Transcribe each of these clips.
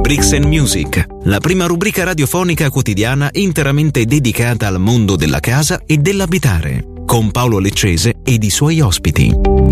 Bricks and Music, la prima rubrica radiofonica quotidiana interamente dedicata al mondo della casa e dell'abitare, con Paolo Leccese ed i suoi ospiti.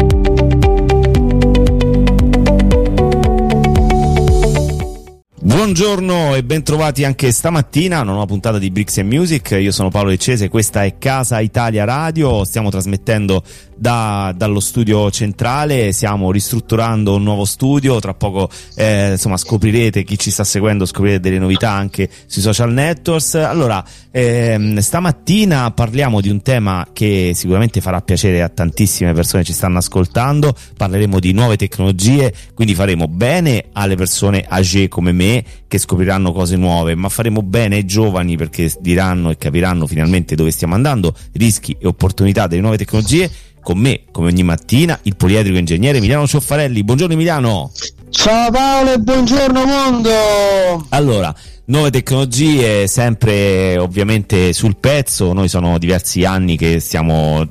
Buongiorno e bentrovati anche stamattina a una nuova puntata di Bricks and Music. Io sono Paolo Leccese, questa è Casa Italia Radio. Stiamo trasmettendo da, dallo studio centrale, stiamo ristrutturando un nuovo studio. Tra poco eh, insomma scoprirete chi ci sta seguendo, scoprirete delle novità anche sui social networks. Allora, ehm, stamattina parliamo di un tema che sicuramente farà piacere a tantissime persone che ci stanno ascoltando. Parleremo di nuove tecnologie, quindi faremo bene alle persone age come me che scopriranno cose nuove, ma faremo bene ai giovani perché diranno e capiranno finalmente dove stiamo andando, rischi e opportunità delle nuove tecnologie. Con me, come ogni mattina, il poliedrico ingegnere Emiliano Cioffarelli. Buongiorno Emiliano. Ciao Paolo e buongiorno mondo! Allora, nuove tecnologie sempre ovviamente sul pezzo, noi sono diversi anni che stiamo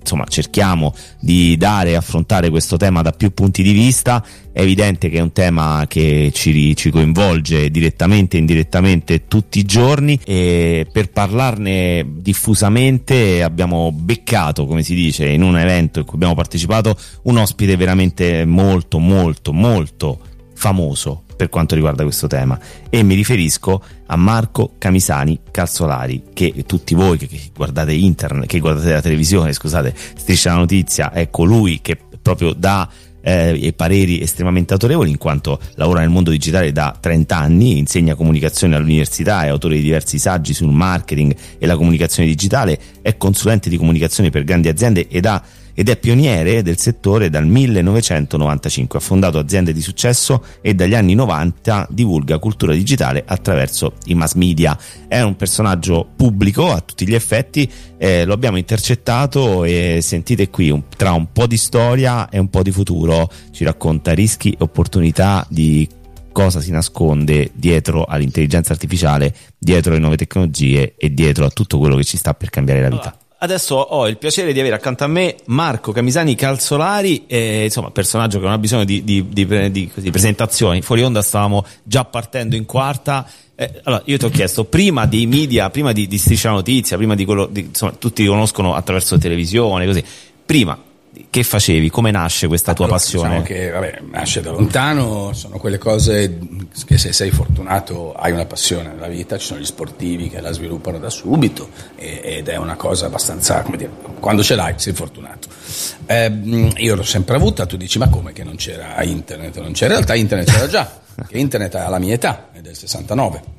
insomma cerchiamo di dare e affrontare questo tema da più punti di vista. È evidente che è un tema che ci, ci coinvolge direttamente e indirettamente tutti i giorni. E per parlarne diffusamente abbiamo beccato come si dice in un evento in cui abbiamo partecipato un ospite veramente molto molto molto famoso per quanto riguarda questo tema. E mi riferisco a Marco Camisani Calzolari che tutti voi che, guardate internet, che guardate la televisione, scusate, striscia la notizia, è colui che proprio dà eh, pareri estremamente autorevoli in quanto lavora nel mondo digitale da 30 anni, insegna comunicazione all'università, è autore di diversi saggi sul marketing e la comunicazione digitale, è consulente di comunicazione per grandi aziende ed ha ed è pioniere del settore dal 1995. Ha fondato aziende di successo e dagli anni 90 divulga cultura digitale attraverso i mass media. È un personaggio pubblico a tutti gli effetti, eh, lo abbiamo intercettato e sentite qui un, tra un po' di storia e un po' di futuro ci racconta rischi e opportunità di cosa si nasconde dietro all'intelligenza artificiale, dietro alle nuove tecnologie e dietro a tutto quello che ci sta per cambiare la vita. Adesso ho il piacere di avere accanto a me Marco Camisani Calzolari, eh, insomma, personaggio che non ha bisogno di, di, di, di presentazioni. Fuori onda stavamo già partendo in quarta. Eh, allora, io ti ho chiesto, prima dei media, prima di, Striscia Notizia, prima di quello, insomma, tutti ti conoscono attraverso televisione, così. Prima, che facevi? Come nasce questa tua allora, passione? Diciamo che vabbè, nasce da lontano, sono quelle cose che se sei fortunato hai una passione nella vita, ci sono gli sportivi che la sviluppano da subito ed è una cosa abbastanza, come dire, quando ce l'hai sei fortunato. Eh, io l'ho sempre avuta, tu dici ma come che non c'era internet? Non c'era, in realtà internet c'era già, che internet ha la mia età, è del 69.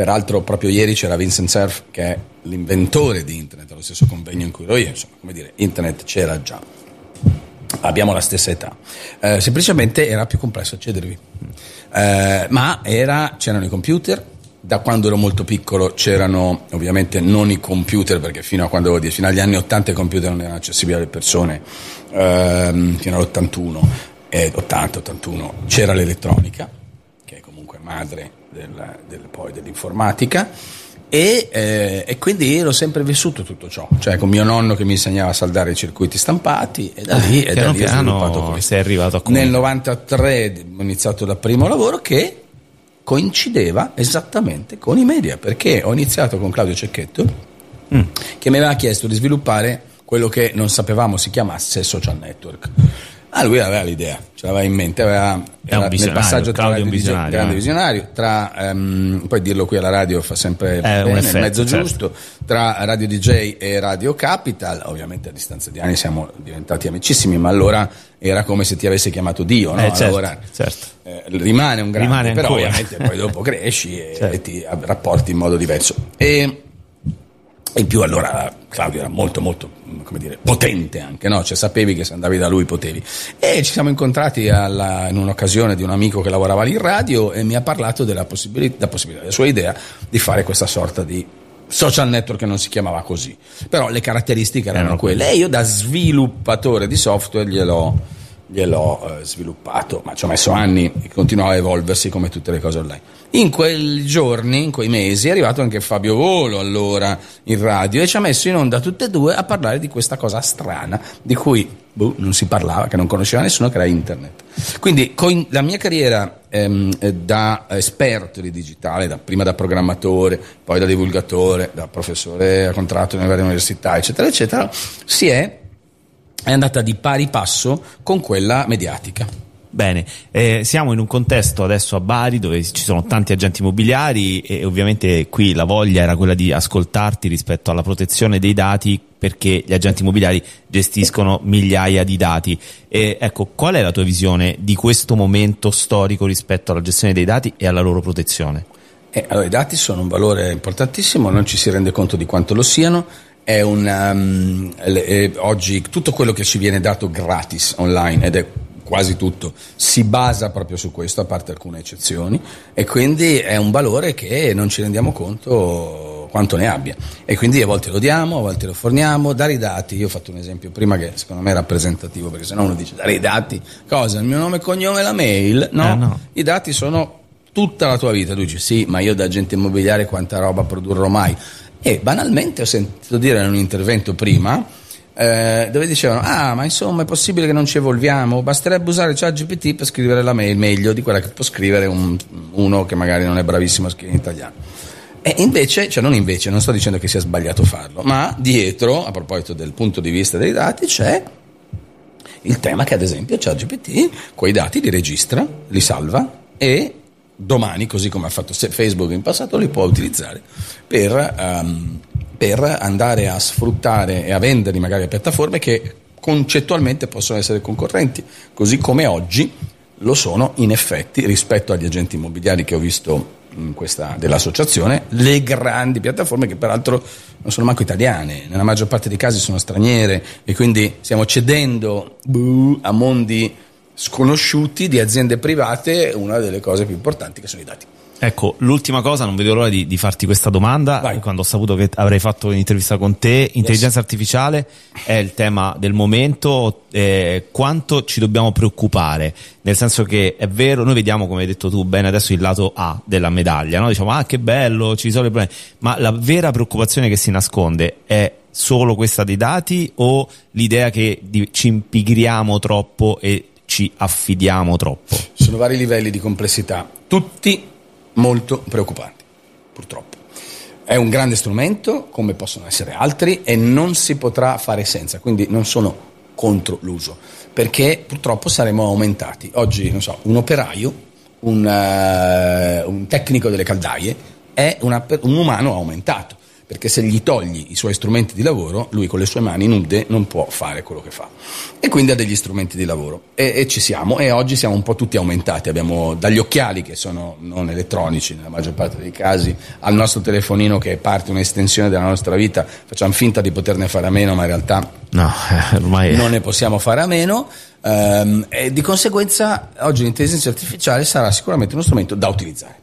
Peraltro proprio ieri c'era Vincent Cerf che è l'inventore di internet, allo stesso convegno in cui ero io, insomma, come dire, internet c'era già abbiamo la stessa età. Eh, semplicemente era più complesso accedervi. Eh, ma era, c'erano i computer, da quando ero molto piccolo c'erano ovviamente non i computer, perché fino, a quando, fino agli anni 80 i computer non erano accessibili alle persone, ehm, fino all'81, eh, 80-81 c'era l'elettronica, che è comunque madre del, del, poi dell'informatica e, eh, e, quindi ero sempre vissuto tutto ciò, cioè con mio nonno che mi insegnava a saldare i circuiti stampati e da lì, eh, e da lì piano sei arrivato a Nel 93 ho iniziato dal primo lavoro che coincideva esattamente con i media, perché ho iniziato con Claudio Cecchetto mm. che mi aveva chiesto di sviluppare quello che non sapevamo si chiamasse social network. Ma lui aveva l'idea, ce l'aveva in mente, aveva È un nel passaggio tra Claudio un visionario, grande eh. visionario, tra ehm, poi dirlo qui alla radio fa sempre bene, un il effetto, mezzo certo. giusto, tra Radio DJ e Radio Capital, ovviamente a distanza di anni siamo diventati amicissimi, ma allora era come se ti avesse chiamato Dio, no? Eh, a certo, lavorare. certo. Eh, rimane un grande, Rimane però ancora. ovviamente poi dopo cresci e, Certo. e ti rapporti in modo diverso. E in più allora Claudio era molto molto come dire, potente anche, no? cioè, sapevi che se andavi da lui potevi. E ci siamo incontrati alla- in un'occasione di un amico che lavorava lì in radio e mi ha parlato della possibilità, della possibilità, della sua idea di fare questa sorta di social network che non si chiamava così. Però le caratteristiche erano, Erano quelle. E io da sviluppatore di software gliel'ho gliel'ho eh, sviluppato, ma ci ho messo anni e continuava a evolversi come tutte le cose online. In quei giorni, in quei mesi, è arrivato anche Fabio Volo allora in radio e ci ha messo in onda tutte e due a parlare di questa cosa strana di cui boh, non si parlava, che non conosceva nessuno, che era internet. Quindi con la mia carriera ehm, eh, da esperto di digitale, da- prima da programmatore, poi da divulgatore, da professore a contratto nelle varie università, eccetera, eccetera, si è è andata di pari passo con quella mediatica. Bene, eh, siamo in un contesto adesso a Bari dove ci sono tanti agenti immobiliari e ovviamente qui la voglia era quella di ascoltarti rispetto alla protezione dei dati perché gli agenti immobiliari gestiscono migliaia di dati. E, ecco, qual è la tua visione di questo momento storico rispetto alla gestione dei dati e alla loro protezione? Eh, allora, i dati sono un valore importantissimo, non ci si rende conto di quanto lo siano. È un, um, eh, oggi tutto quello che ci viene dato gratis online, ed è quasi tutto, si basa proprio su questo, a parte alcune eccezioni, e quindi è un valore che non ci rendiamo conto quanto ne abbia. E quindi a volte lo diamo, a volte lo forniamo, dare i dati, io ho fatto un esempio prima che secondo me è rappresentativo, perché se no uno dice dare i dati, cosa? Il mio nome e cognome la mail? No, Eh, no. i dati sono tutta la tua vita. Tu dici sì, ma io da agente immobiliare quanta roba produrrò mai? E banalmente ho sentito dire in un intervento prima eh, dove dicevano ah ma insomma è possibile che non ci evolviamo basterebbe usare ChatGPT per scrivere la mail meglio di quella che può scrivere un- uno che magari non è bravissimo a scrivere in italiano. E invece, cioè non invece, non sto dicendo che sia sbagliato farlo, ma dietro, a proposito del punto di vista dei dati, c'è il tema che ad esempio ChatGPT quei dati li registra, li salva e domani, così come ha fatto Facebook in passato, li può utilizzare per, ehm, per andare a sfruttare e a venderli magari a piattaforme che concettualmente possono essere concorrenti, così come oggi lo sono in effetti rispetto agli agenti immobiliari che ho visto questa, dell'associazione, le grandi piattaforme che peraltro non sono manco italiane, nella maggior parte dei casi sono straniere e quindi stiamo cedendo a mondi sconosciuti di aziende private una delle cose più importanti che sono i dati. Ecco, l'ultima cosa, non vedo l'ora di, di farti questa domanda. Vai. Quando ho saputo che avrei fatto un'intervista con te, intelligenza artificiale è il tema del momento. eh, quanto ci dobbiamo preoccupare? Nel senso che è vero, noi vediamo, come hai detto tu bene adesso, il lato A della medaglia, no? Diciamo, ah, che bello, ci sono i problemi. Ma la vera preoccupazione che si nasconde è solo questa dei dati o l'idea che ci impigriamo troppo e ci affidiamo troppo? Ci sono vari livelli di complessità, tutti molto preoccupanti, purtroppo. È un grande strumento, come possono essere altri, e non si potrà fare senza, quindi non sono contro l'uso, perché purtroppo saremo aumentati. Oggi, non so, un operaio, un, eh, un tecnico delle caldaie è una un umano aumentato, perché se gli togli i suoi strumenti di lavoro, lui con le sue mani nude non può fare quello che fa. E quindi ha degli strumenti di lavoro. E, e ci siamo, e oggi siamo un po' tutti aumentati. Abbiamo dagli occhiali, che sono non elettronici nella maggior parte dei casi, al nostro telefonino che è parte, un'estensione della nostra vita. Facciamo finta di poterne fare a meno, ma in realtà No, eh, ormai non ne possiamo fare a meno ehm, e di conseguenza oggi l'intelligenza artificiale sarà sicuramente uno strumento da utilizzare.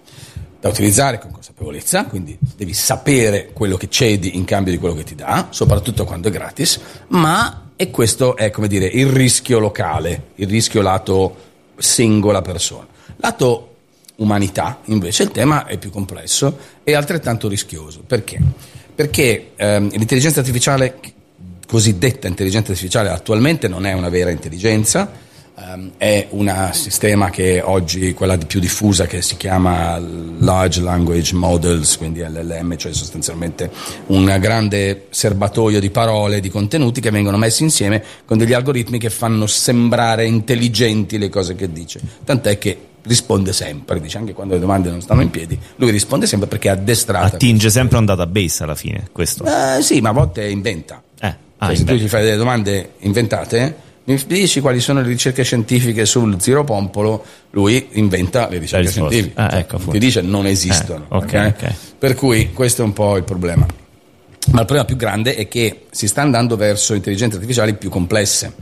Da utilizzare con consapevolezza, quindi devi sapere quello che cedi in cambio di quello che ti dà, soprattutto quando è gratis, ma e questo è come dire il rischio locale, il rischio lato singola persona. Lato umanità, invece, il tema è più complesso e altrettanto rischioso. Perché? Perché ehm, l'intelligenza artificiale, cosiddetta intelligenza artificiale, attualmente non è una vera intelligenza, ehm, è un sistema che oggi, quella di più diffusa, che si chiama Large Language Models, quindi LLM, cioè sostanzialmente un grande serbatoio di parole, di contenuti che vengono messi insieme con degli algoritmi che fanno sembrare intelligenti le cose che dice. Tant'è che risponde sempre, dice anche quando le domande non stanno in piedi, lui risponde sempre perché è addestrato. Attinge sempre un database alla fine, questo. Eh, sì, ma a volte inventa. Eh, Cioè, ah, se tu gli fai delle domande inventate, mi dici quali sono le ricerche scientifiche sul ziropompolo, lui inventa le ricerche scientifiche. Ah, ecco, ti dice non esistono. Eh, ok, ok. Per cui questo è un po' il problema. Ma il problema più grande è che si sta andando verso intelligenze artificiali più complesse.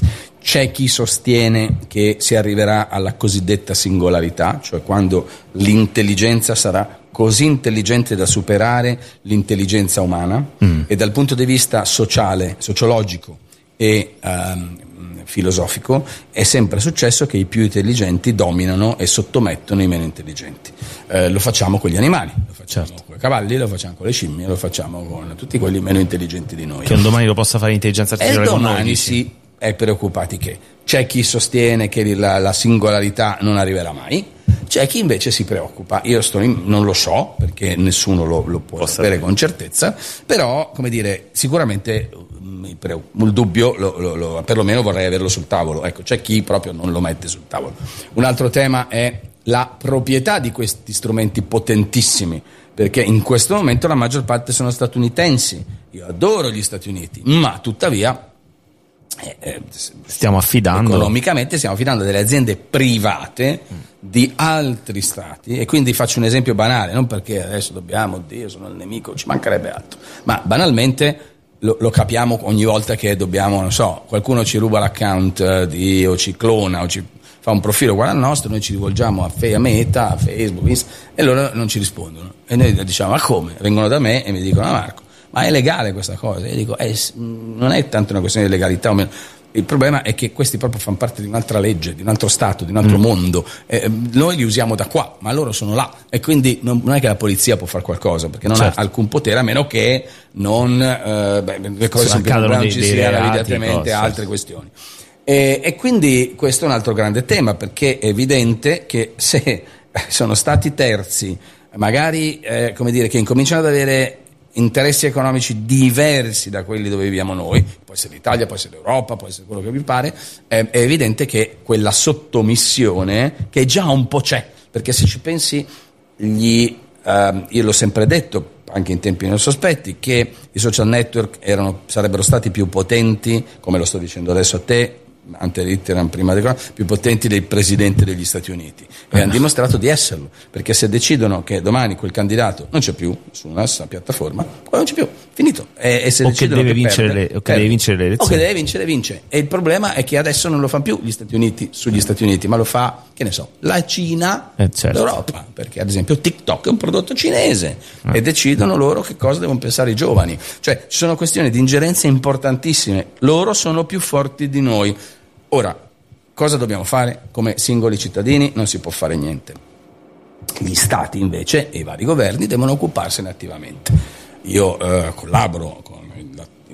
C'è chi sostiene che si arriverà alla cosiddetta singolarità, cioè quando l'intelligenza sarà così intelligente da superare l'intelligenza umana e dal punto di vista sociale, sociologico e ehm, filosofico è sempre successo che i più intelligenti dominano e sottomettono i meno intelligenti. Eh, lo facciamo con gli animali, lo facciamo con i cavalli, lo facciamo con le scimmie, lo facciamo con tutti quelli meno intelligenti di noi. Che un domani lo possa fare l'intelligenza E artificiale noi, domani dici? si è preoccupati che c'è chi sostiene che la, la singolarità non arriverà mai, c'è chi invece si preoccupa. Io sto in- non lo so perché nessuno lo, lo può Può sapere con certezza, però come dire, sicuramente mm, il dubbio lo, lo- lo- perlomeno vorrei averlo sul tavolo. Ecco, c'è chi proprio non lo mette sul tavolo. Un altro tema è la proprietà di questi strumenti potentissimi. Perché in questo momento la maggior parte sono statunitensi. Io adoro gli Stati Uniti, ma tuttavia Stiamo affidando. economicamente stiamo affidando delle aziende private di altri stati e quindi faccio un esempio banale, non perché adesso dobbiamo, Dio sono il nemico, ci mancherebbe altro, ma banalmente lo, lo capiamo ogni volta che dobbiamo, non so, qualcuno ci ruba l'account eh, di, o ci clona o ci fa un profilo uguale al nostro, noi ci rivolgiamo a, Fe- a Meta, a Facebook Insta, e loro non ci rispondono. E noi diciamo, ma come? Vengono da me e mi dicono, ah Marco, ma è legale questa cosa? Io dico, eh, non è tanto una questione di legalità o meno. Il problema è che questi proprio fanno parte di un'altra legge, di un altro Stato, di un altro mondo. Eh, noi li usiamo da qua, ma loro sono là. E quindi non, non è che la polizia può fare qualcosa, perché non Certo. ha alcun potere, a meno che non, eh, beh, le cose sono più non ci siano evidentemente altre questioni. E, e quindi questo è un altro grande tema, perché è evidente che se sono stati terzi, magari eh, come dire, che incominciano ad avere interessi economici diversi da quelli dove viviamo noi, può essere l'Italia, può essere l'Europa, può essere quello che vi pare, è, è evidente che quella sottomissione, che già un po' c'è, perché se ci pensi, gli, ehm, io l'ho sempre detto, anche in tempi non sospetti, che i social network erano- sarebbero stati più potenti, come lo sto dicendo adesso a te, ante litteram prima di più potenti dei presidenti degli Stati Uniti. E hanno dimostrato di esserlo perché se decidono che domani quel candidato non c'è più su una piattaforma poi non c'è più, finito. E, e se O che deve vincere perde, le- o che deve vincere le o elezioni. che deve vincere vince. E il problema è che adesso non lo fanno più gli Stati Uniti sugli Stati Uniti ma lo fa, che ne so, la Cina Eh, certo. l'Europa perché ad esempio TikTok è un prodotto cinese Eh. e decidono loro che cosa devono pensare i giovani. Cioè ci sono questioni di ingerenza importantissime. Loro sono più forti di noi ora cosa dobbiamo fare come singoli cittadini non si può fare niente gli stati invece e i vari governi devono occuparsene attivamente. Io eh, collaboro con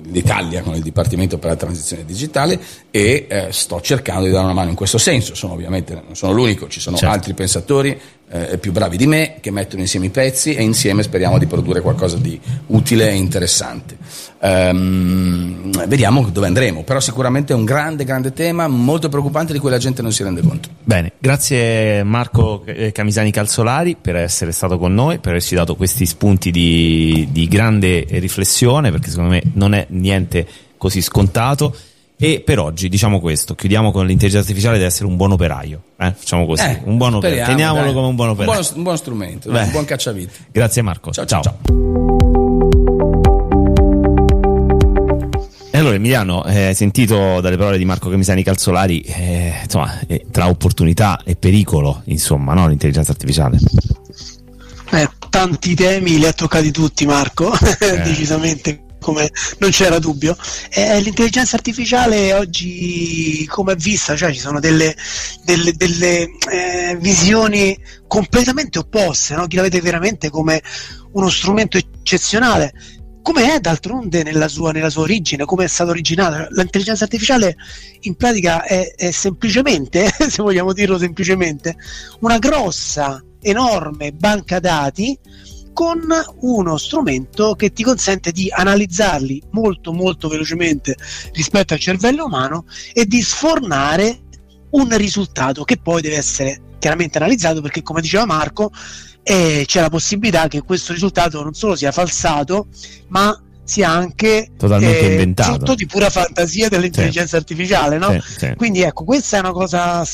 l'Italia, con il Dipartimento per la Transizione Digitale e eh, sto cercando di dare una mano in questo senso. Sono ovviamente non sono l'unico, ci sono Certo. altri pensatori eh, più bravi di me che mettono insieme i pezzi e insieme speriamo di produrre qualcosa di utile e interessante. Ehm, vediamo dove andremo, però sicuramente è un grande, grande tema, molto preoccupante di cui la gente non si rende conto. Bene, grazie Marco eh, Camisani Calzolari per essere stato con noi, per averci dato questi spunti di, di grande riflessione, perché secondo me non è niente così scontato. E per oggi diciamo questo, chiudiamo con l'intelligenza artificiale deve essere un buon operaio. eh? Facciamo così, Eh, un buon operaio. Teniamolo dai. come un buon operaio. buono- un buon strumento, Beh. un buon cacciavite. Grazie Marco. Ciao, ciao, ciao. E allora Emiliano, eh, hai sentito dalle parole di Marco Camisani Calzolari, eh, insomma, eh, tra opportunità e pericolo, insomma, no? l'intelligenza artificiale. Eh, tanti temi li ha toccati tutti Marco, decisamente come non c'era dubbio. Eh, l'intelligenza artificiale oggi come è vista, cioè ci sono delle, delle- delle, eh, visioni completamente opposte, no? chi la vede veramente come uno strumento eccezionale come è d'altronde nella sua, nella sua, origine, come è stata originata. L'intelligenza artificiale in pratica è, è semplicemente, se vogliamo dirlo semplicemente, una grossa, enorme banca dati con uno strumento che ti consente di analizzarli molto molto velocemente rispetto al cervello umano e di sfornare un risultato che poi deve essere chiaramente analizzato perché come diceva Marco eh, c'è la possibilità che questo risultato non solo sia falsato ma sia anche totalmente eh, inventato frutto di pura fantasia dell'intelligenza sì. artificiale no? Sì, sì. quindi ecco questa è una cosa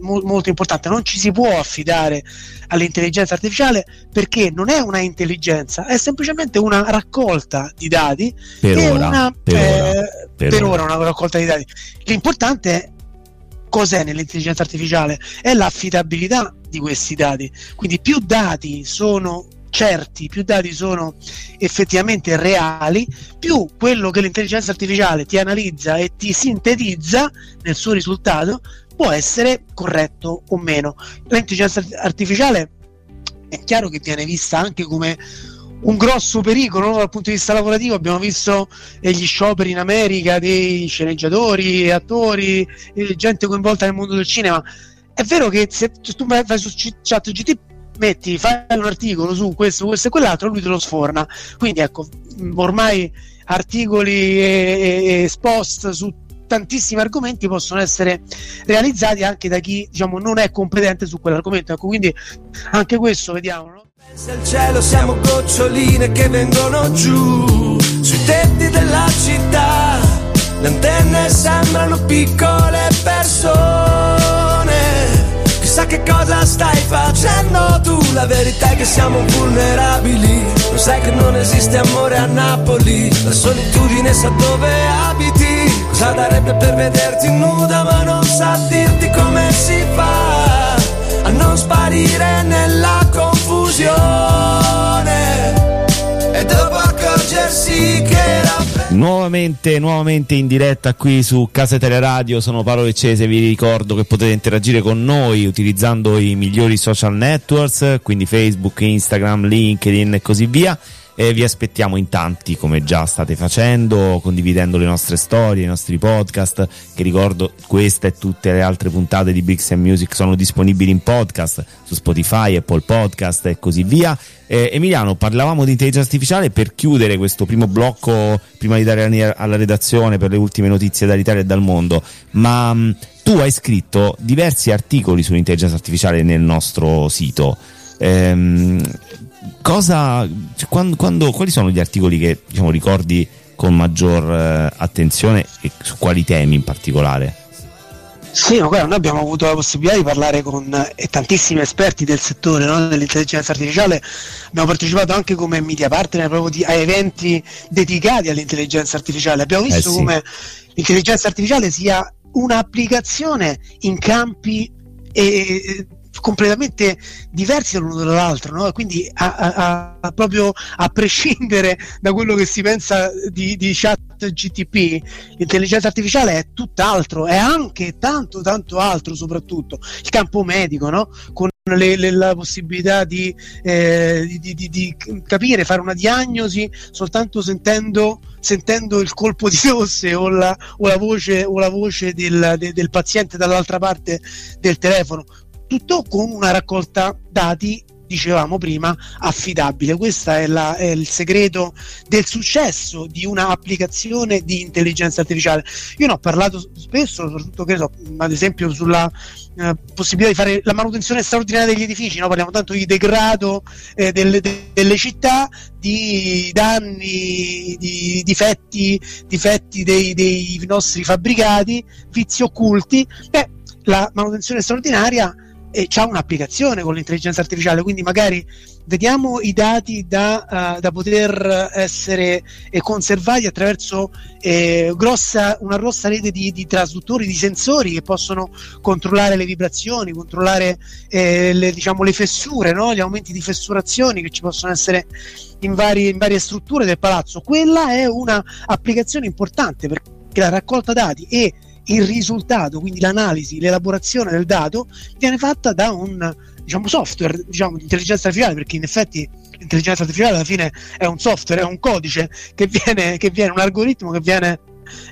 mo- molto importante non ci si può affidare all'intelligenza artificiale perché non è una intelligenza è semplicemente una raccolta di dati per ora, una, per, eh, ora, per, per ora. ora una raccolta di dati l'importante è cos'è nell'intelligenza artificiale? È l'affidabilità di questi dati. Quindi più dati sono certi, più dati sono effettivamente reali, più quello che l'intelligenza artificiale ti analizza e ti sintetizza nel suo risultato può essere corretto o meno. L'intelligenza artificiale è chiaro che viene vista anche come un grosso pericolo no? dal punto di vista lavorativo. Abbiamo visto eh, gli scioperi in America dei sceneggiatori, attori, eh, gente coinvolta nel mondo del cinema. È vero che se tu vai su chat GT metti, fai un articolo su questo, questo e quell'altro, lui te lo sforna. Quindi ecco, ormai articoli e, e post su tantissimi argomenti possono essere realizzati anche da chi diciamo, non è competente su quell'argomento. Ecco, quindi anche questo vediamo. No? Pensa al cielo, siamo goccioline che vengono giù sui tetti della città. Le antenne sembrano piccole persone. Chissà che cosa stai facendo tu. La verità è che siamo vulnerabili. Lo sai che non esiste amore a Napoli. La solitudine sa dove abiti. Cosa darebbe per vederti nuda, ma non sa dirti come si fa a non sparire nella confusione. E dopo accorgersi che era Nuovamente, nuovamente in diretta qui su Casa Teleradio, sono Paolo Leccese, vi ricordo che potete interagire con noi utilizzando i migliori social networks, quindi Facebook, Instagram, LinkedIn e così via e vi aspettiamo in tanti come già state facendo, condividendo le nostre storie, i nostri podcast, che ricordo questa e tutte le altre puntate di Bricks and Music sono disponibili in podcast su Spotify, Apple Podcast e così via. Eh, Emiliano, parlavamo di intelligenza artificiale per chiudere questo primo blocco, prima di dare alla redazione per le ultime notizie dall'Italia e dal mondo, ma mh, tu hai scritto diversi articoli sull'intelligenza artificiale nel nostro sito. Ehm, cosa, quando, quando, quali sono gli articoli che diciamo, ricordi con maggior eh, attenzione e su quali temi in particolare? Sì, ma guarda, noi abbiamo avuto la possibilità di parlare con eh, tantissimi esperti del settore no? dell'intelligenza artificiale, abbiamo partecipato anche come media partner proprio di, a eventi dedicati all'intelligenza artificiale, abbiamo visto eh sì. come l'intelligenza artificiale sia un'applicazione in campi e, completamente diversi l'uno dall'altro, no? quindi a, a, a, proprio a prescindere da quello che si pensa di, di chat GTP, l'intelligenza artificiale è tutt'altro, è anche tanto tanto altro soprattutto, il campo medico, no? con le, le, la possibilità di, eh, di, di, di, capire, fare una diagnosi soltanto sentendo, sentendo il colpo di tosse o la, o la voce, o la voce del, de, del paziente dall'altra parte del telefono tutto con una raccolta dati dicevamo prima, affidabile. Questo è, è, il segreto del successo di un'applicazione di intelligenza artificiale. Io ne ho parlato spesso, soprattutto che so, ad esempio sulla eh, possibilità di fare la manutenzione straordinaria degli edifici, no? parliamo tanto di degrado eh, delle, delle, città, di danni, di difetti, difetti dei, dei nostri fabbricati, vizi occulti. Beh, la manutenzione straordinaria e c'ha un'applicazione con l'intelligenza artificiale, quindi magari vediamo i dati da, uh, da poter essere eh, conservati attraverso eh, grossa, una grossa rete di, di, trasduttori, di sensori che possono controllare le vibrazioni, controllare eh, le, diciamo, le fessure, no? gli aumenti di fessurazioni che ci possono essere in, vari, in varie strutture del palazzo. Quella è un'applicazione importante perché la raccolta dati e il risultato, quindi l'analisi, l'elaborazione del dato, viene fatta da un diciamo, software diciamo, di intelligenza artificiale, perché in effetti l'intelligenza artificiale alla fine è un software, è un codice che viene, che viene un algoritmo che viene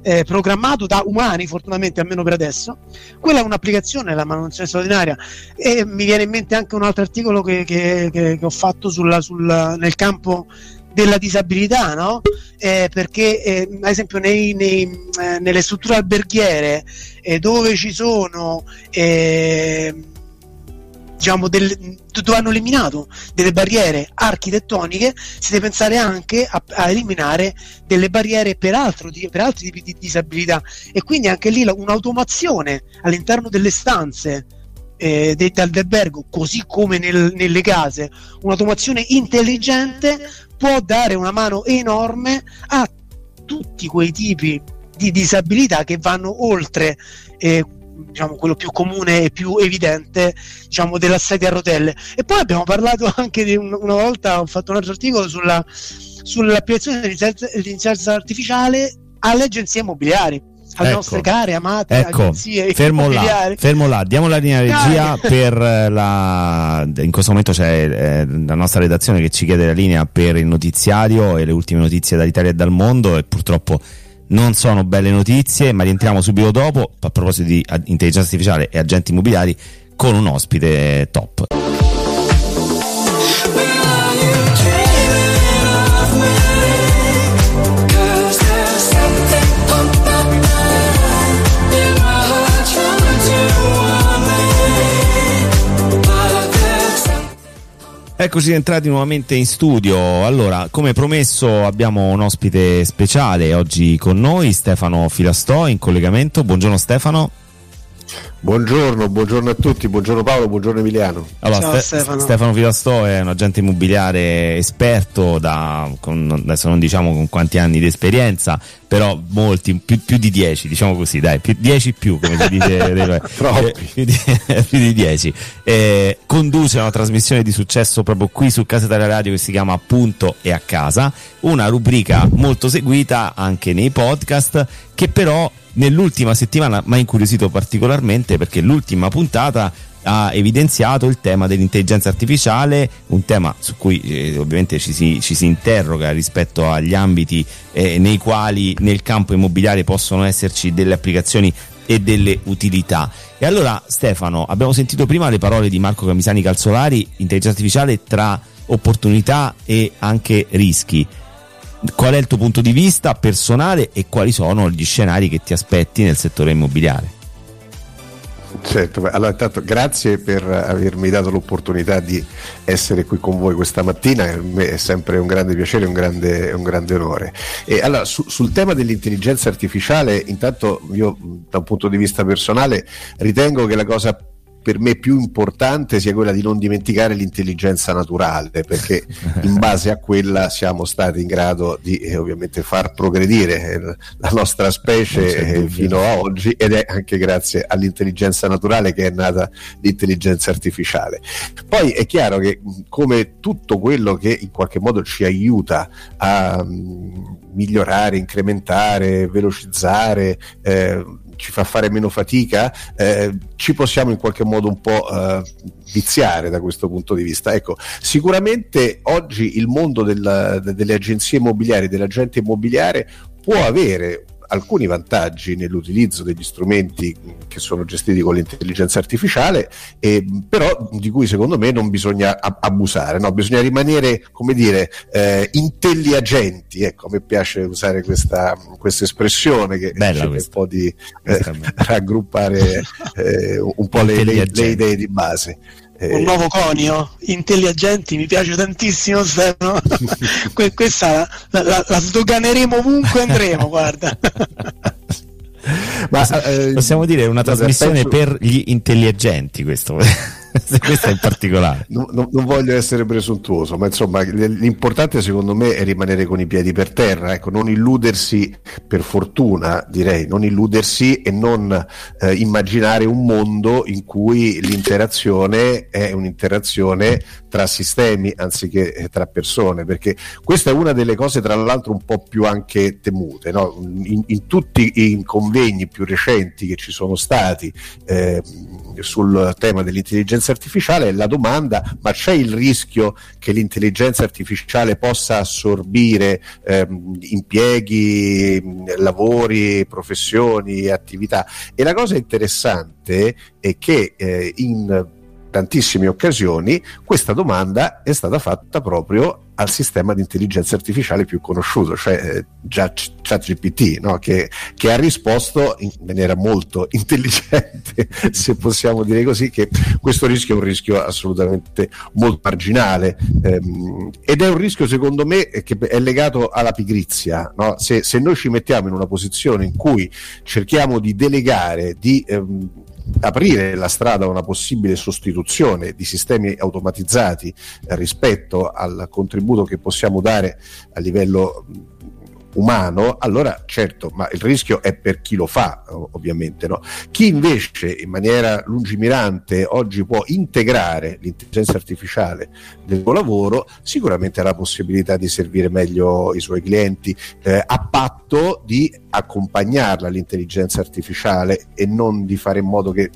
eh, programmato da umani, fortunatamente almeno per adesso. Quella è un'applicazione, la manutenzione straordinaria. E mi viene in mente anche un altro articolo che, che, che, ho fatto sulla, sul, nel campo della disabilità, no? Eh, perché eh, ad esempio nei, nei, eh, nelle strutture alberghiere eh, dove ci sono eh, diciamo del, dove hanno eliminato delle barriere architettoniche si deve pensare anche a, a eliminare delle barriere per, altro, per, altri tipi di disabilità e quindi anche lì un'automazione all'interno delle stanze eh, dell'albergo così come nel, nelle case un'automazione intelligente può dare una mano enorme a tutti quei tipi di disabilità che vanno oltre eh, diciamo, quello più comune e più evidente diciamo, della sedia a rotelle. E poi abbiamo parlato anche di un, una volta, ho fatto un altro articolo sulla, sull'applicazione dell'intelligenza artificiale alle agenzie immobiliari alle ecco, nostre care, amate ecco, agenzie fermo là, fermo là, diamo la linea regia Dai. per la in questo momento c'è eh, la nostra redazione che ci chiede la linea per il notiziario e le ultime notizie dall'Italia e dal mondo e purtroppo non sono belle notizie, ma rientriamo subito dopo, a proposito di intelligenza artificiale e agenti immobiliari, con un ospite top. Eccoci entrati nuovamente in studio. Allora, come promesso, abbiamo un ospite speciale oggi con noi, Stefano Filastò, in collegamento. Buongiorno Stefano. Buongiorno, buongiorno a tutti, buongiorno Paolo, buongiorno Emiliano. Allora, Ciao, Ste- Stefano. Stefano Filastò è un agente immobiliare esperto, da, con, adesso non diciamo con quanti anni di esperienza, però molti, più, più di 10, diciamo così, dai, 10 più, come si dice, eh, più, di, più di 10. Eh, conduce una trasmissione di successo proprio qui su Casa Italia Radio che si chiama Punto e a casa, una rubrica molto seguita anche nei podcast che però nell'ultima settimana mi ha incuriosito particolarmente perché l'ultima puntata ha evidenziato il tema dell'intelligenza artificiale, un tema su cui eh, ovviamente ci si, ci si, interroga rispetto agli ambiti eh, nei quali nel campo immobiliare possono esserci delle applicazioni e delle utilità. E allora Stefano, abbiamo sentito prima le parole di Marco Camisani Calzolari, intelligenza artificiale tra opportunità e anche rischi qual è il tuo punto di vista personale e quali sono gli scenari che ti aspetti nel settore immobiliare? Certo, allora intanto grazie per avermi dato l'opportunità di essere qui con voi questa mattina, per me è sempre un grande piacere, un grande, un grande onore. E allora su, sul tema dell'intelligenza artificiale, intanto io da un punto di vista personale ritengo che la cosa per me più importante sia quella di non dimenticare l'intelligenza naturale, perché in base a quella siamo stati in grado di eh, ovviamente far progredire eh, la nostra specie eh, fino a oggi ed è anche grazie all'intelligenza naturale che è nata l'intelligenza artificiale. Poi è chiaro che come tutto quello che in qualche modo ci aiuta a um, migliorare, incrementare, velocizzare, eh, ci fa fare meno fatica, eh, ci possiamo in qualche modo un po' eh, viziare da questo punto di vista. Ecco, sicuramente oggi il mondo del, delle agenzie immobiliari, dell'agente immobiliare può avere alcuni vantaggi nell'utilizzo degli strumenti che sono gestiti con l'intelligenza artificiale, eh, però di cui secondo me non bisogna abusare, no? bisogna rimanere, come dire, eh, intelligenti, ecco, a me piace usare questa, questa espressione che cerca un po' di eh, raggruppare eh, un po' le, le, le idee di base un nuovo conio, intelligenti, mi piace tantissimo Stefano. questa la, la, la, sdoganeremo ovunque andremo, guarda. Ma, eh, possiamo dire una trasmissione penso... per gli intelligenti questo questa in particolare. Non, non, non, voglio essere presuntuoso, ma insomma l'importante secondo me è rimanere con i piedi per terra, ecco, non illudersi, per fortuna direi, non illudersi e non eh, immaginare un mondo in cui l'interazione è un'interazione tra sistemi anziché eh, tra persone, perché questa è una delle cose tra l'altro un po' più anche temute, no? in, in, tutti i convegni più recenti che ci sono stati. Eh, sul tema dell'intelligenza artificiale, la domanda, ma c'è il rischio che l'intelligenza artificiale possa assorbire ehm, impieghi, lavori, professioni, attività? E la cosa interessante è che eh, in tantissime occasioni questa domanda è stata fatta proprio al sistema di intelligenza artificiale più conosciuto, cioè eh, ChatGPT, no? che, che, ha risposto in maniera molto intelligente, se possiamo dire così, che questo rischio è un rischio assolutamente molto marginale ehm, ed è un rischio secondo me che è legato alla pigrizia. No? Se, se, noi ci mettiamo in una posizione in cui cerchiamo di delegare, di ehm, aprire la strada a una possibile sostituzione di sistemi automatizzati eh, rispetto al contributo che possiamo dare a livello umano, allora certo, ma il rischio è per chi lo fa, ovviamente. No? Chi invece in maniera lungimirante oggi può integrare l'intelligenza artificiale nel suo lavoro, sicuramente ha la possibilità di servire meglio i suoi clienti, eh, a patto di accompagnarla l'intelligenza artificiale e non di fare in modo che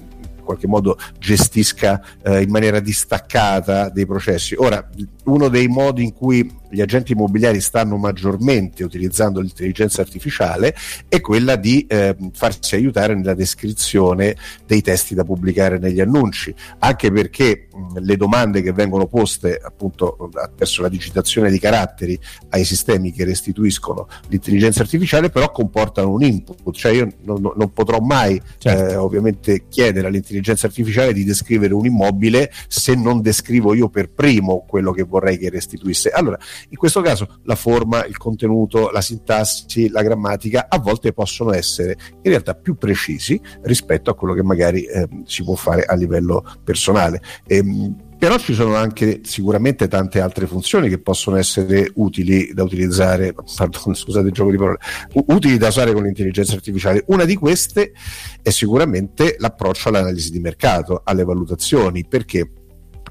in qualche modo gestisca eh, in maniera distaccata dei processi. Ora, uno dei modi in cui gli agenti immobiliari stanno maggiormente utilizzando l'intelligenza artificiale è quella di eh, farsi aiutare nella descrizione dei testi da pubblicare negli annunci, anche perché mh, le domande che vengono poste appunto attraverso la digitazione di caratteri ai sistemi che restituiscono l'intelligenza artificiale però comportano un input, cioè io non, non potrò mai certo. eh, ovviamente chiedere all'intelligenza artificiale di descrivere un immobile se non descrivo io per primo quello che vorrei che restituisse. Allora, in questo caso la forma, il contenuto, la sintassi, la grammatica a volte possono essere in realtà più precisi rispetto a quello che magari eh, si può fare a livello personale. Ehm, però ci sono anche sicuramente tante altre funzioni che possono essere utili da utilizzare, pardon, scusate il gioco di parole, utili da usare con l'intelligenza artificiale. Una di queste è sicuramente l'approccio all'analisi di mercato, alle valutazioni, perché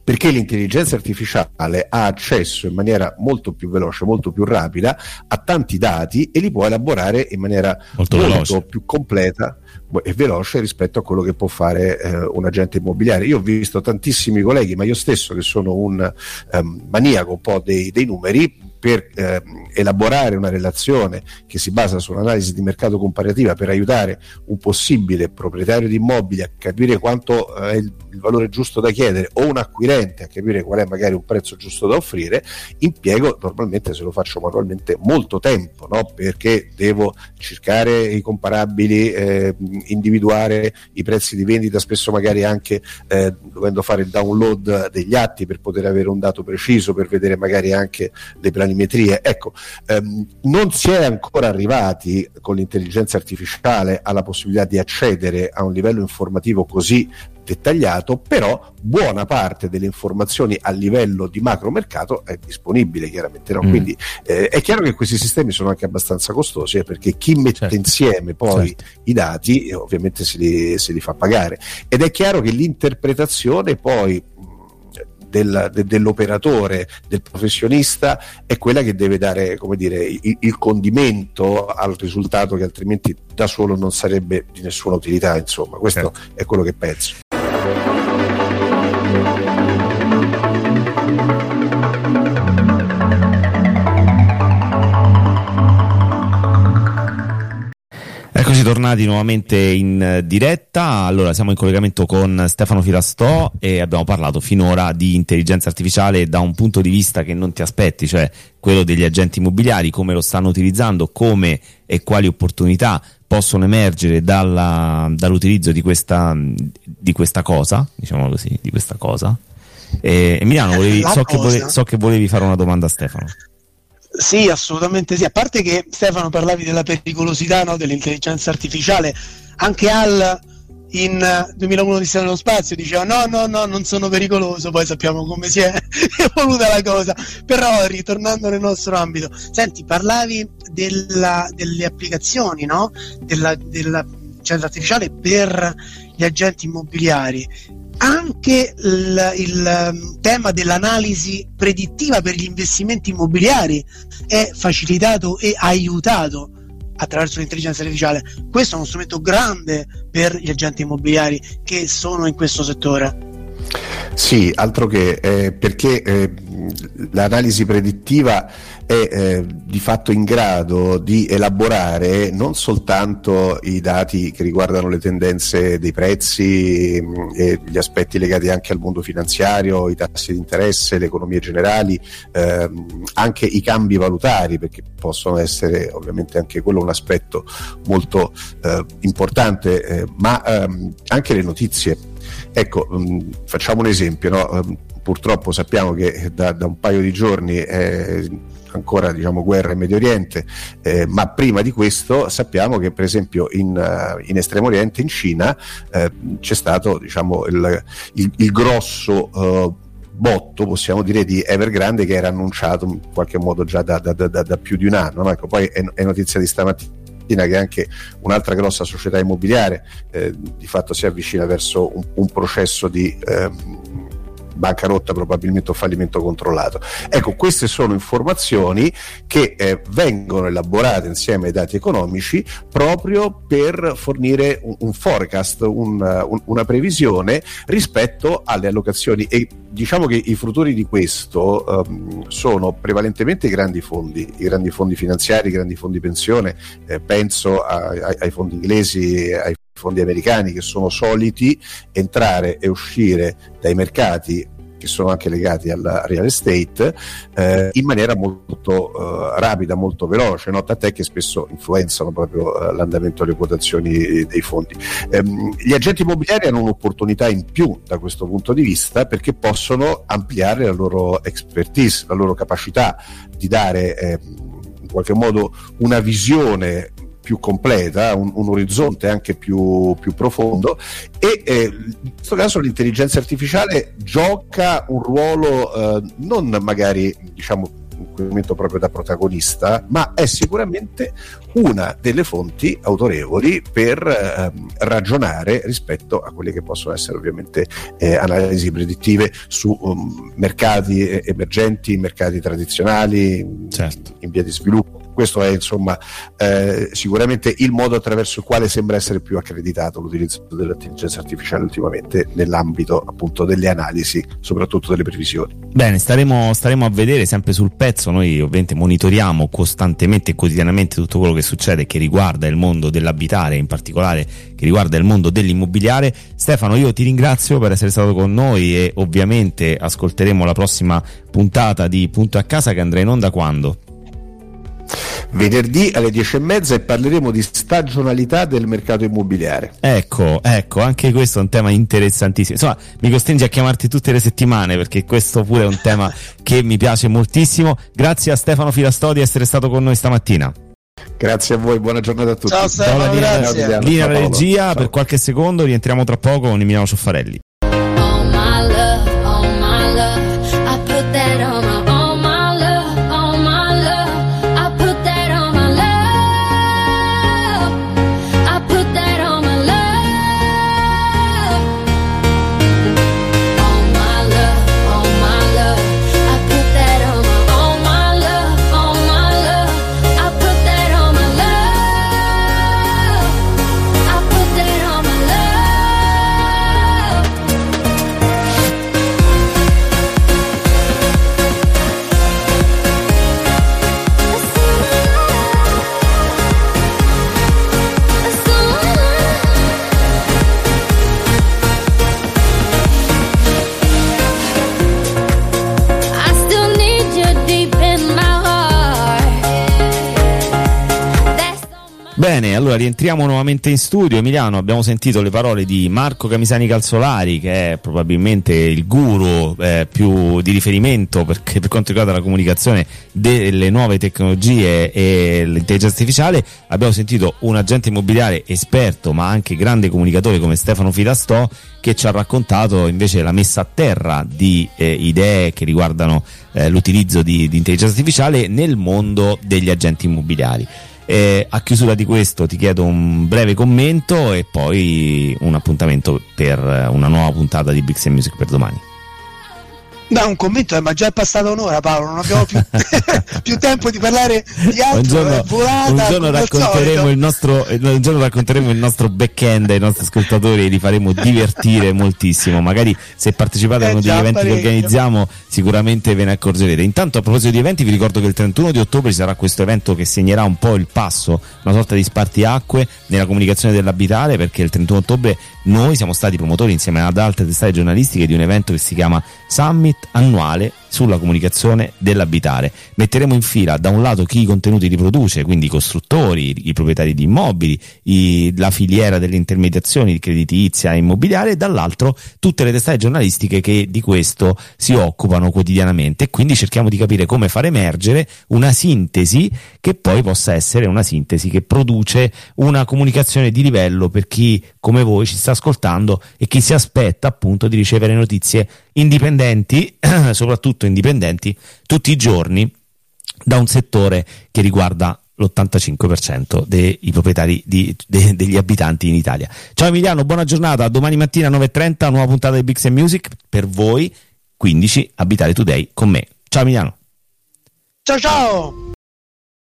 perché l'intelligenza artificiale ha accesso in maniera molto più veloce, molto più rapida a tanti dati e li può elaborare in maniera molto, molto più completa e veloce rispetto a quello che può fare eh, un agente immobiliare. Io ho visto tantissimi colleghi, ma io stesso che sono un um, maniaco un po' dei, dei numeri, per eh, elaborare una relazione che si basa sull'analisi di mercato comparativa per aiutare un possibile proprietario di immobili a capire quanto eh, è il, il, valore giusto da chiedere o un acquirente a capire qual è magari un prezzo giusto da offrire, impiego normalmente se lo faccio manualmente molto tempo, no? perché devo cercare i comparabili, eh, individuare i prezzi di vendita, spesso magari anche eh, dovendo fare il download degli atti per poter avere un dato preciso, per vedere magari anche le planificazioni planimetrie. Ecco, ehm, non si è ancora arrivati con l'intelligenza artificiale alla possibilità di accedere a un livello informativo così dettagliato, però buona parte delle informazioni a livello di macro mercato è disponibile chiaramente. No? Mm. Quindi eh, è chiaro che questi sistemi sono anche abbastanza costosi eh, perché chi mette certo. insieme poi certo. i dati eh, ovviamente se li, se li fa pagare ed è chiaro che l'interpretazione poi del, de, dell'operatore, del professionista, è quella che deve dare come dire, il, il, condimento al risultato che altrimenti da solo non sarebbe di nessuna utilità. Insomma, questo certo. è quello che penso. Eccoci tornati nuovamente in eh, diretta. Allora, siamo in collegamento con Stefano Filastò e abbiamo parlato finora di intelligenza artificiale da un punto di vista che non ti aspetti, cioè quello degli agenti immobiliari, come lo stanno utilizzando, come e quali opportunità possono emergere dalla, dall'utilizzo di questa, di questa cosa, diciamo così, di questa cosa. E, Emiliano, volevi, so, che volevi, so che volevi fare una domanda a Stefano. Sì, assolutamente sì. A parte che Stefano parlavi della pericolosità no, dell'intelligenza artificiale, anche Al in 2001 di nello spazio diceva no, no, no, non sono pericoloso, poi sappiamo come si è evoluta la cosa. Però ritornando nel nostro ambito, senti, parlavi della, delle applicazioni, no? Della, dell'intelligenza artificiale per gli agenti immobiliari anche il, il, um, tema dell'analisi predittiva per gli investimenti immobiliari è facilitato e aiutato attraverso l'intelligenza artificiale. Questo è uno strumento grande per gli agenti immobiliari che sono in questo settore. Sì, altro che eh, perché eh, l'analisi predittiva è eh, di fatto in grado di elaborare non soltanto i dati che riguardano le tendenze dei prezzi mm, e gli aspetti legati anche al mondo finanziario, i tassi di interesse, le economie generali, ehm, anche i cambi valutari, perché possono essere ovviamente anche quello un aspetto molto eh, importante, eh, ma ehm, anche le notizie Ecco, mh, mm, facciamo un esempio, no? Purtroppo sappiamo che da, da, un paio di giorni è ancora diciamo, guerra in Medio Oriente, eh, ma prima di questo sappiamo che per esempio in, uh, in Estremo Oriente, in Cina, eh, c'è stato diciamo, il, il, il grosso... Uh, botto, possiamo dire, di Evergrande che era annunciato in qualche modo già da, da, da, da più di un anno. No? Ecco, poi è, è notizia di stamattina che anche un'altra grossa società immobiliare eh, di fatto si avvicina verso un, un processo di eh, bancarotta probabilmente o fallimento controllato. Ecco, queste sono informazioni che eh, vengono elaborate insieme ai dati economici proprio per fornire un, un forecast, un, un, una previsione rispetto alle allocazioni e diciamo che i frutori di questo um, sono prevalentemente i grandi fondi, i grandi fondi finanziari, i grandi fondi pensione, eh, penso a, a, ai fondi inglesi, ai fondi americani che sono soliti entrare e uscire dai mercati che sono anche legati al real estate eh, in maniera molto eh, rapida, molto veloce, no? tant'è che spesso influenzano proprio eh, l'andamento delle quotazioni dei fondi. Ehm, gli agenti immobiliari hanno un'opportunità in più da questo punto di vista perché possono ampliare la loro expertise, la loro capacità di dare ehm, in qualche modo una visione più completa, un, un orizzonte anche più, più profondo e eh, in questo caso l'intelligenza artificiale gioca un ruolo eh, non magari diciamo in quel momento proprio da protagonista, ma è sicuramente una delle fonti autorevoli per eh, ragionare rispetto a quelle che possono essere ovviamente eh, analisi predittive su um, mercati emergenti, mercati tradizionali certo. in via di sviluppo questo è insomma eh, sicuramente il modo attraverso il quale sembra essere più accreditato l'utilizzo dell'intelligenza artificiale ultimamente nell'ambito appunto delle analisi, soprattutto delle previsioni. Bene, staremo, staremo a vedere sempre sul pezzo, noi ovviamente monitoriamo costantemente e quotidianamente tutto quello che succede che riguarda il mondo dell'abitare, in particolare che riguarda il mondo dell'immobiliare. Stefano, io ti ringrazio per essere stato con noi e ovviamente ascolteremo la prossima puntata di Punto a casa che andrà in onda quando? Venerdì alle 10 e mezza e parleremo di stagionalità del mercato immobiliare. Ecco, ecco, anche questo è un tema interessantissimo. Insomma, mi costringe a chiamarti tutte le settimane perché questo pure è un tema che mi piace moltissimo. Grazie a Stefano Filastodi di essere stato con noi stamattina. Grazie a voi, buona giornata a tutti. Ciao Stefano, grazie. Linea regia, per qualche secondo rientriamo tra poco con Emiliano Cioffarelli. Allora rientriamo nuovamente in studio. Emiliano, abbiamo sentito le parole di Marco Camisani Calzolari, che è probabilmente il guru eh, più di riferimento perché, per quanto riguarda la comunicazione delle nuove tecnologie e l'intelligenza artificiale. Abbiamo sentito un agente immobiliare esperto, ma anche grande comunicatore come Stefano Fidastò, che ci ha raccontato invece la messa a terra di eh, idee che riguardano eh, l'utilizzo di, di intelligenza artificiale nel mondo degli agenti immobiliari. Eh, a chiusura di questo ti chiedo un breve commento e poi un appuntamento per una nuova puntata di Big Music per domani. No, un commento, eh, ma già è passata un'ora Paolo, non abbiamo più, più tempo di parlare di altro. Un giorno, è volata, un giorno racconteremo il nostro eh, un giorno racconteremo il nostro back-end ai nostri ascoltatori e li faremo divertire moltissimo. Magari se partecipate a Eh uno degli eventi che organizziamo sicuramente ve ne accorgerete. Intanto a proposito di eventi vi ricordo che il 31 di ottobre ci sarà questo evento che segnerà un po' il passo, una sorta di spartiacque nella comunicazione dell'abitare perché il 31 ottobre noi siamo stati promotori insieme ad altre testate giornalistiche di un evento che si chiama Summit annuale sulla comunicazione dell'abitare. Metteremo in fila da un lato chi i contenuti li produce, quindi i costruttori, i proprietari di immobili, i- la filiera delle intermediazioni creditizia e immobiliare, e dall'altro tutte le testate giornalistiche che di questo si occupano quotidianamente e quindi cerchiamo di capire come far emergere una sintesi che poi possa essere una sintesi che produce una comunicazione di livello per chi come voi ci sta ascoltando e chi si aspetta appunto di ricevere notizie indipendenti, soprattutto indipendenti, tutti i giorni da un settore che riguarda l'85% dei proprietari di- de- degli abitanti in Italia. Ciao Emiliano, buona giornata. Domani mattina 9.30, nuova puntata di Bix Music per voi, 15 Abitare Today con me. Ciao Emiliano. Ciao ciao!